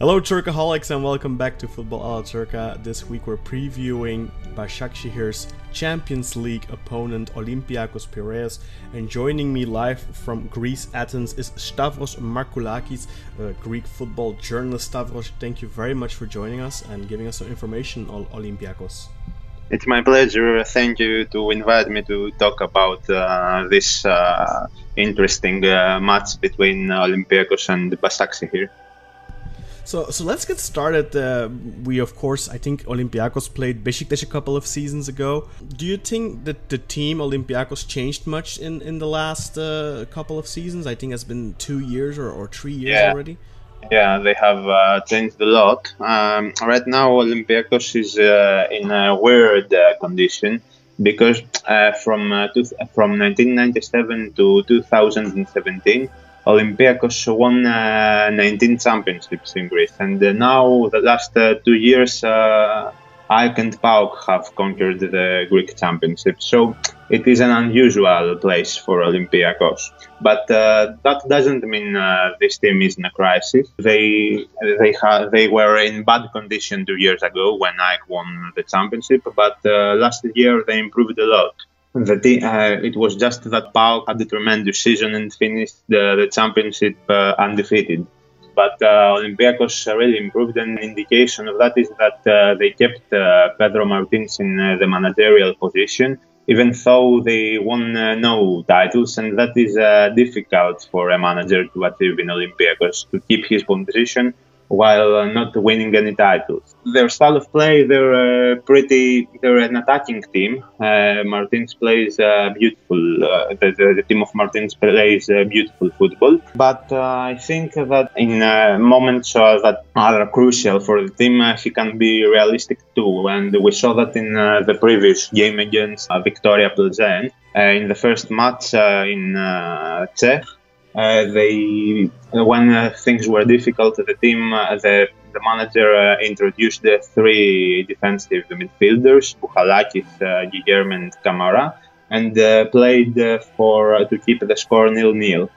Hello, Turkaholics, and welcome back to Football Ala Turka. This week we're previewing Başakşehir's Champions League opponent Olympiakos Piraeus. And joining me live from Greece, Athens, is Stavros Markoulakis, a Greek football journalist. Stavros, thank you very much for joining us and giving us some information on Olympiakos. It's my pleasure. Thank you to invite me to talk about uh, this uh, interesting uh, match between Olympiakos and Başakşehir. So, so let's get started. Uh, we, of course, I think Olympiacos played Besiktas a couple of seasons ago. Do you think that the team Olympiacos changed much in, in the last uh, couple of seasons? I think it's been two years or, or three years yeah. already. Yeah, they have uh, changed a lot. Um, right now, Olympiacos is uh, in a weird uh, condition because uh, from two, from 1997 to 2017 Olympiacos won uh, 19 championships in Greece, and uh, now the last uh, two years, uh, AEK and PAOK have conquered the Greek championship. So it is an unusual place for Olympiacos, but uh, that doesn't mean uh, this team is in a crisis. They they ha- they were in bad condition two years ago when AEK won the championship, but uh, last year they improved a lot the uh, it was just that PAOK had a tremendous season and finished the, the championship uh, undefeated. But uh, Olympiacos really improved, and an indication of that is that uh, they kept uh, Pedro Martins in uh, the managerial position, even though they won no titles, and that is difficult for a manager to achieve in Olympiacos to keep his position while uh, not winning any titles. Their style of play, they're uh, pretty, they're an attacking team. Uh, Martins plays uh, beautiful, uh, the, the, the, team of Martins plays uh, beautiful football. But I think that in moments that are crucial for the team, he can be realistic too. And we saw that in the previous game against Viktoria Plzen. in the first match in Czech, they when uh, things were difficult, the team, uh, the the manager introduced the three defensive midfielders, Bouchalakis, uh, Guilherme, and Camara, and played for to keep the score nil-nil.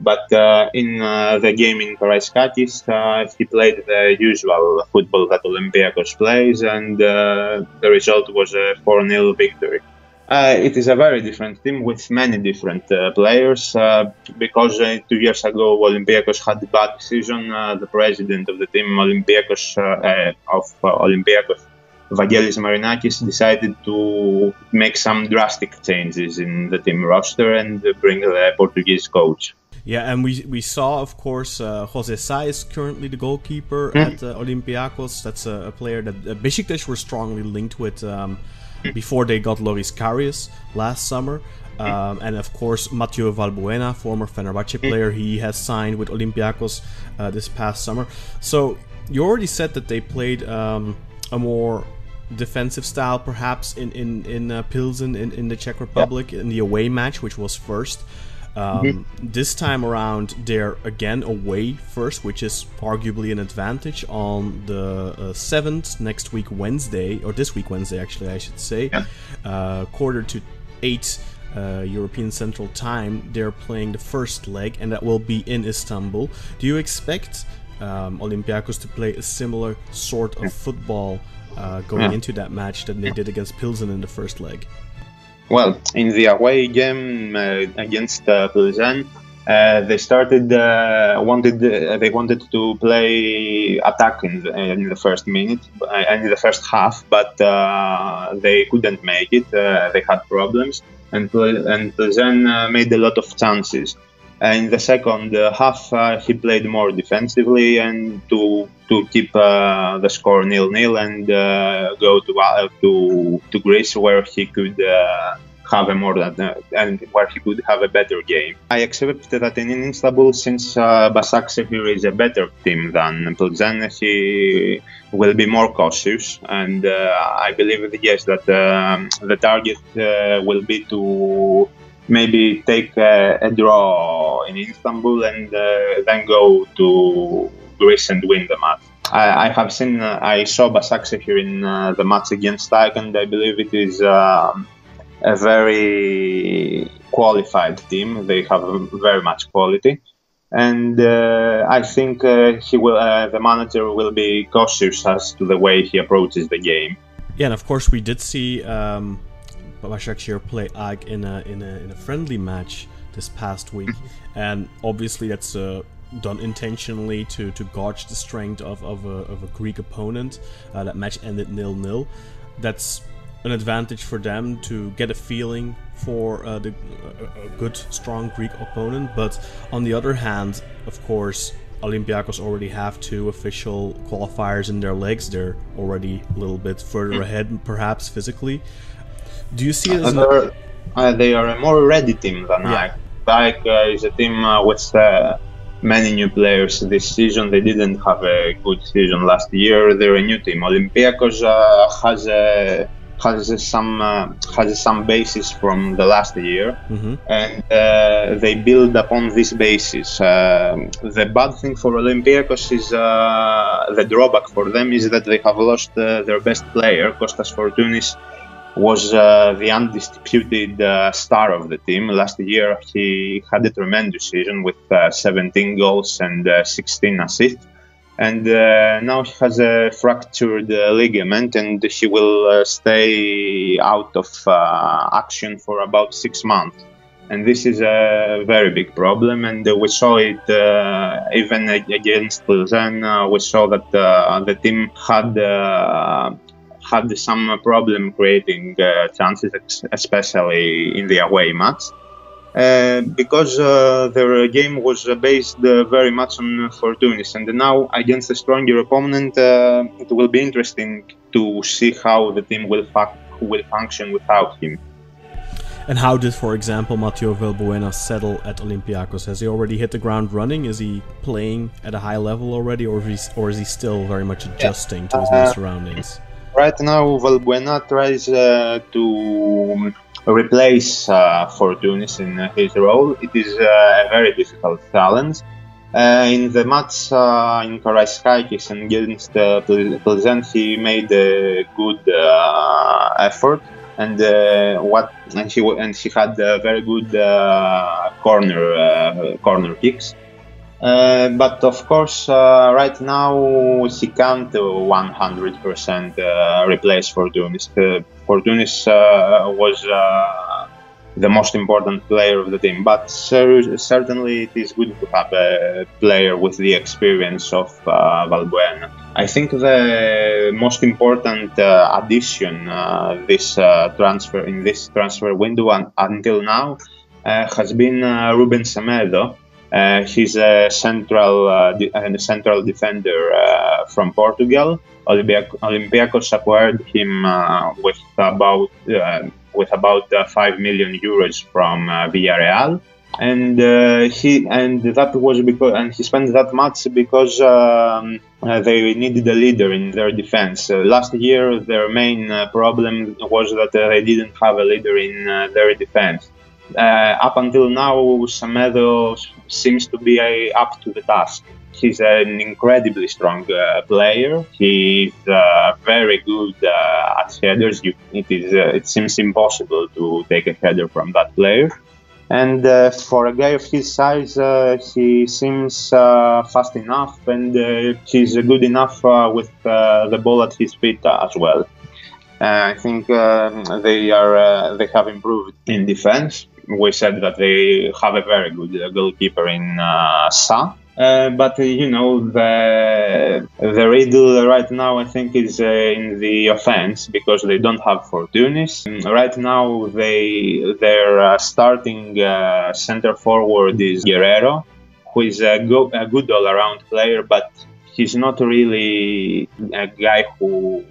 But uh, in uh, the game in Karaiskakis, uh, he played the usual football that Olympiacos plays, and the result was a 4 0 victory. Uh, it is a very different team with many different uh, players uh, because uh, two years ago Olympiacos had a bad season. Uh, the president of the team, Olympiacos uh, of Olympiacos, Vangelis Marinakis, decided to make some drastic changes in the team roster and bring the Portuguese coach. Yeah, and we we saw, of course, uh, Jose Sa is currently the goalkeeper mm. at uh, Olympiacos. That's a, a player that uh, Besiktas were strongly linked with. Um, before they got Loris Karius last summer. Um, and of course, Mathieu Valbuena, former Fenerbahce player, he has signed with Olympiacos uh, this past summer. So you already said that they played um, a more defensive style, perhaps in in in uh, Pilsen in, in the Czech Republic in the away match, which was first. Um, mm-hmm. This time around, they're again away first, which is arguably an advantage on the uh, seventh next week Wednesday, or this week Wednesday, actually, I should say, yeah. uh, quarter to eight uh, European Central Time. They're playing the first leg, and that will be in Istanbul. Do you expect um, Olympiacos to play a similar sort of football uh, going yeah. into that match than they did against Pilsen in the first leg? Well, in the away game uh, against uh, Plzen, uh, they started uh, wanted uh, they wanted to play attack in the, in the first minute uh, and in the first half, but they couldn't make it. they had problems, and and made a lot of chances. In the second half, he played more defensively and to to keep the score nil nil and go to to to Greece where he could have a more than, uh, and where he could have a better game. I accept that in Istanbul, since uh, Başakşehir is a better team than Plzen, he will be more cautious, and uh, I believe yes that um, the target uh, will be to maybe take a, a draw in Istanbul and uh, then go to Greece and win the match. I, I have seen, uh, I saw Başakşehir in uh, the match against AEK, and I believe it is um, a very qualified team. They have very much quality. and uh, I think uh, he will. Uh, the manager will be cautious as to the way he approaches the game. Yeah, and of course we did see um, Başakşehir play AEK in a in a in a friendly match this past week, and obviously that's uh, done intentionally to to gauge the strength of of a, of a Greek opponent. Uh, that match ended nil nil. That's an advantage for them to get a feeling for uh, the, a, a good, strong Greek opponent. But on the other hand, of course, Olympiacos already have two official qualifiers in their legs. They're already a little bit further hmm. ahead, perhaps physically. Do you see it as uh, uh, they are a more ready team than yeah. AEK. uh, is a team uh, with uh, many new players this season. They didn't have a good season last year. They're a new team. Olympiacos uh, has a has some uh, has some basis from the last year, mm-hmm. and uh, they build upon this basis. Uh, the bad thing for Olympiacos is uh, the drawback for them is that they have lost uh, their best player, Kostas Fortounis. Was uh, the undisputed star of the team. Last year, he had a tremendous season with 17 goals and 16 assists. And uh, now he has a fractured uh, ligament and he will uh, stay out of uh, action for about six months. And this is a very big problem. And we saw it uh, even against Plzen we saw that uh, the team had had some problem creating chances especially in the away match uh, because uh, their game was based uh, very much on Fortounis. And now, against a stronger opponent, uh, it will be interesting to see how the team will, fa- will function without him. And how did, for example, Matteo Valbuena settle at Olympiacos? Has he already hit the ground running? Is he playing at a high level already, or is he, or is he still very much adjusting yeah. to his new uh, surroundings? Right now, Valbuena tries to replace uh, Fortounis in his role. It is uh, a very difficult challenge. Uh, in the match uh, in Karaiskakis against uh, Plzen, he made a good uh, effort, and uh, what and he and he had very good corner corner kicks. Uh, but of course, uh, right now he can't 100% uh, replace Fortounis. Fortounis was the most important player of the team. But certainly, it is good to have a player with the experience of uh, Valbuena. I think the most important uh, addition uh, this transfer in this transfer window un- until now has been Ruben Semedo. Uh, he's a central uh, de- a central defender uh, from Portugal. Olympiacos, acquired him uh, with about uh, with about uh, five million euros from Villarreal, and he and that was because and he spent that much because um, they needed a leader in their defense. last year, their main problem was that they didn't have a leader in their defense uh, up until now, Semedo seems to be uh, up to the task. He's an incredibly strong uh, player. He's uh, very good uh, at headers. You, it is. Uh, it seems impossible to take a header from that player. And for a guy of his size, he seems fast enough, and he's good enough with the ball at his feet as well. I think um, they are. they have improved in defense we said that they have a very good uh, goalkeeper in uh, Sa. Uh, but uh, you know the the riddle right now I think is uh, in the offense because they don't have Fortounis. Right now they their uh, starting center forward is Guerrero, who is a, go- a good all around player, but he's not really a guy who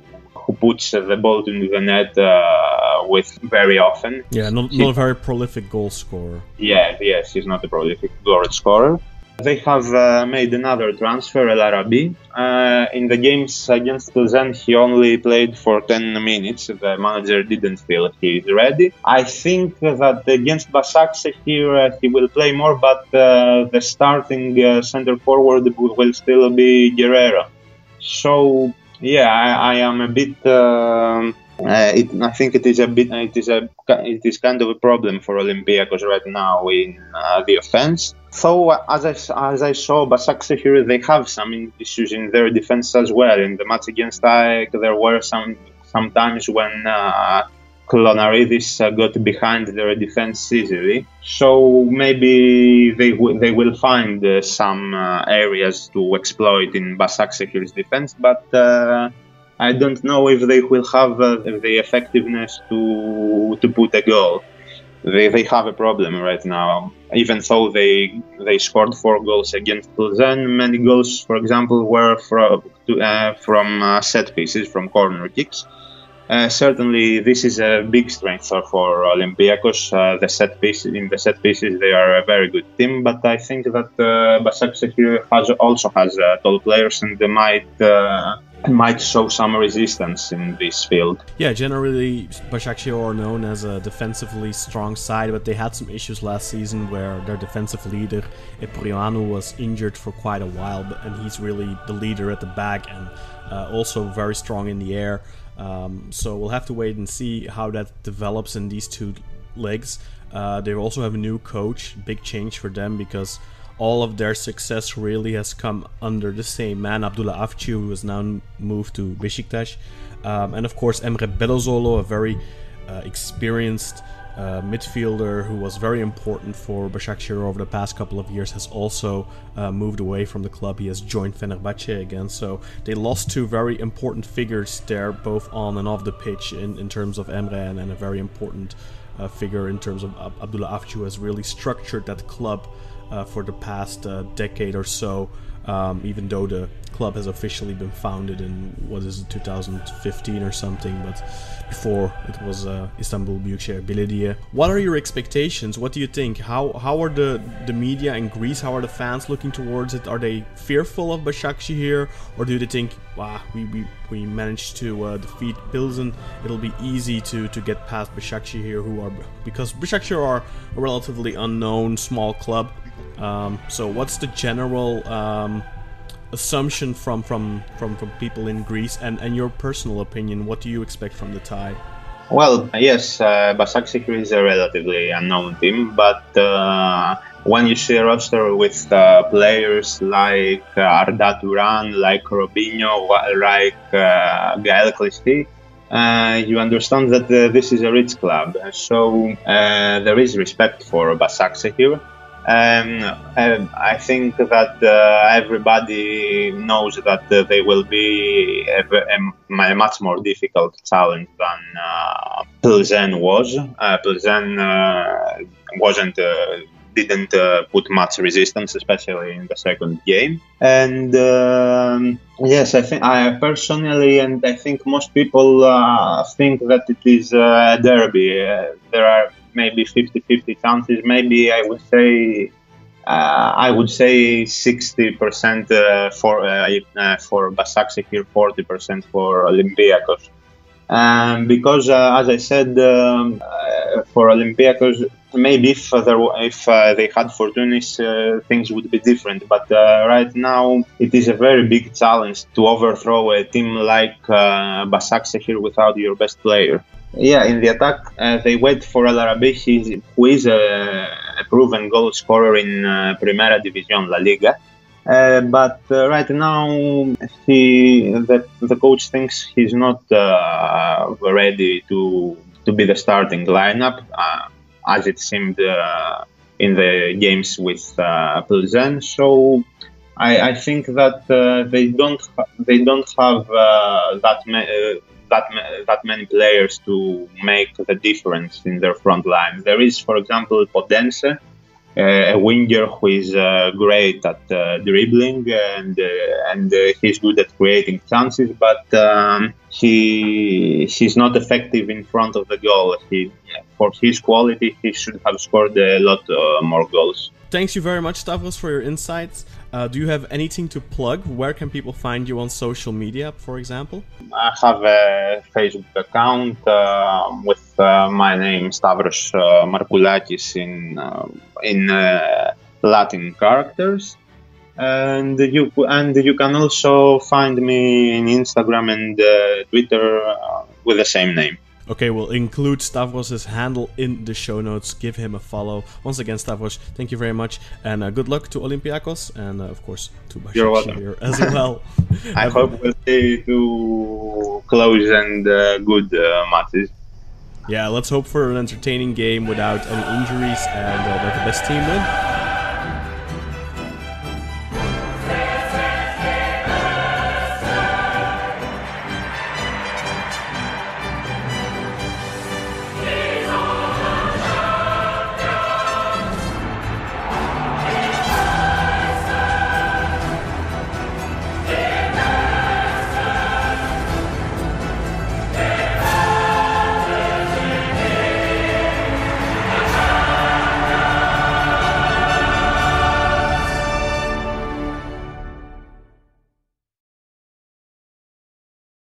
who puts the ball into the net uh, with very often. Yeah, not, not a very prolific goal scorer. Yeah, yes, he's not a prolific goal scorer. They have uh, made another transfer, El Arabi. Uh, in the games against Plzen, he only played for 10 minutes. The manager didn't feel he is ready. I think that against Başakşehir here uh, he will play more, but uh, the starting uh, center forward will still be Guerrero. So yeah, I, I am a bit. Uh, uh, it, I think it is a bit. It is a. It is kind of a problem for Olympiacos right now in uh, the offense. So as I, as I saw, Başakşehir they have some issues in their defense as well. In the match against AEK, there were some sometimes when uh, Klonaridis uh, got behind their defense easily. So maybe they w- they will find uh, some uh, areas to exploit in Başakşehir's defense, but uh, I don't know if they will have uh, the effectiveness to to put a goal they, they have a problem right now. Even though they they scored four goals against Plzen, many goals, for example, were from uh, from uh, set pieces, from corner kicks. Uh, certainly, this is a big strength for Olympiacos. Uh, the set pieces in the set pieces, they are a very good team. But I think that uh, has also has uh, tall players and they might uh, might show some resistance in this field. Yeah, generally Başakşehir are known as a defensively strong side, but they had some issues last season where their defensive leader Epureanu was injured for quite a while, and he's really the leader at the back and uh, also very strong in the air. Um, so we'll have to wait and see how that develops in these two legs. Uh, they also have a new coach, big change for them because all of their success really has come under the same man, Abdullah Avcı, who has now moved to Besiktas. Um, and of course, Emre Belözoğlu, a very uh, experienced uh, midfielder who was very important for Başakşehir over the past couple of years, has also uh, moved away from the club. He has joined Fenerbahce again. So they lost two very important figures there, both on and off the pitch, in, in terms of Emre and, and a very important uh, figure in terms of Abdullah Avcı, who has really structured that club uh, for the past uh, decade or so, um, even though the club has officially been founded in what is it 2015 or something but before it was uh, Istanbul Büyükşehir Belediye. What are your expectations? What do you think? How how are the the media in Greece how are the fans looking towards it? Are they fearful of Başakşehir or do they think wow we we, we managed to uh, defeat Pilsen. It'll be easy to to get past Başakşehir who are because Başakşehir are a relatively unknown small club um, so what's the general um, assumption from, from, from, from people in Greece and, and your personal opinion? What do you expect from the tie? Well, yes, uh, is a relatively unknown team, but uh, when you see a roster with uh, players like uh, Arda Turan, like Robinho, like uh, Gaël Clichy, uh, you understand that uh, this is a rich club. So uh, there is respect for Başakşehir. Um, um, I think that uh, everybody knows that uh, they will be a, a, much more difficult challenge than uh, Plzen was. Uh, Plzen uh, wasn't uh, didn't uh, put much resistance, especially in the second game. And um, yes, I think I personally, and I think most people uh, think that it is a derby. Uh, there are maybe 50-50 chances. Maybe I would say uh, I would say 60% uh, for uh, uh for Başakşehir, 40% for Olympiacos. Um, because, uh, as I said, um, uh, for Olympiacos, maybe if, there, if they had Fortounis, things would be different. But right now, it is a very big challenge to overthrow a team like Başakşehir without your best player. Yeah, in the attack, uh, they wait for El Arabi, who is a, a, proven goal scorer in uh, Primera División, La Liga. Uh, but uh, right now, he the, the coach thinks he's not uh, ready to to be the starting lineup, uh, as it seemed in the games with uh, Plzen. So I, I, think that they don't they don't have that. Ma- that that many players to make the difference in their front line. There is, for example, Podence, uh, a winger who is uh, great at uh, dribbling and uh, and uh, he's good at creating chances, but um, he he's not effective in front of the goal. He, for his quality, he should have scored a lot uh, more goals. Thanks you very much, Stavros, for your insights. Uh, do you have anything to plug? Where can people find you on social media, for example? I have a Facebook account uh, with uh, my name is Stavros uh, Markoulakis in uh, in uh, Latin characters, and you and you can also find me in Instagram and Twitter with the same name. Okay, we'll include Stavros' handle in the show notes. Give him a follow. Once again, Stavros, thank you very much, and uh, good luck to Olympiacos, and uh, of course to Başakşehir as well. I hope we'll see two close and uh, good uh, matches. Yeah, let's hope for an entertaining game without any injuries and uh, that the best team win.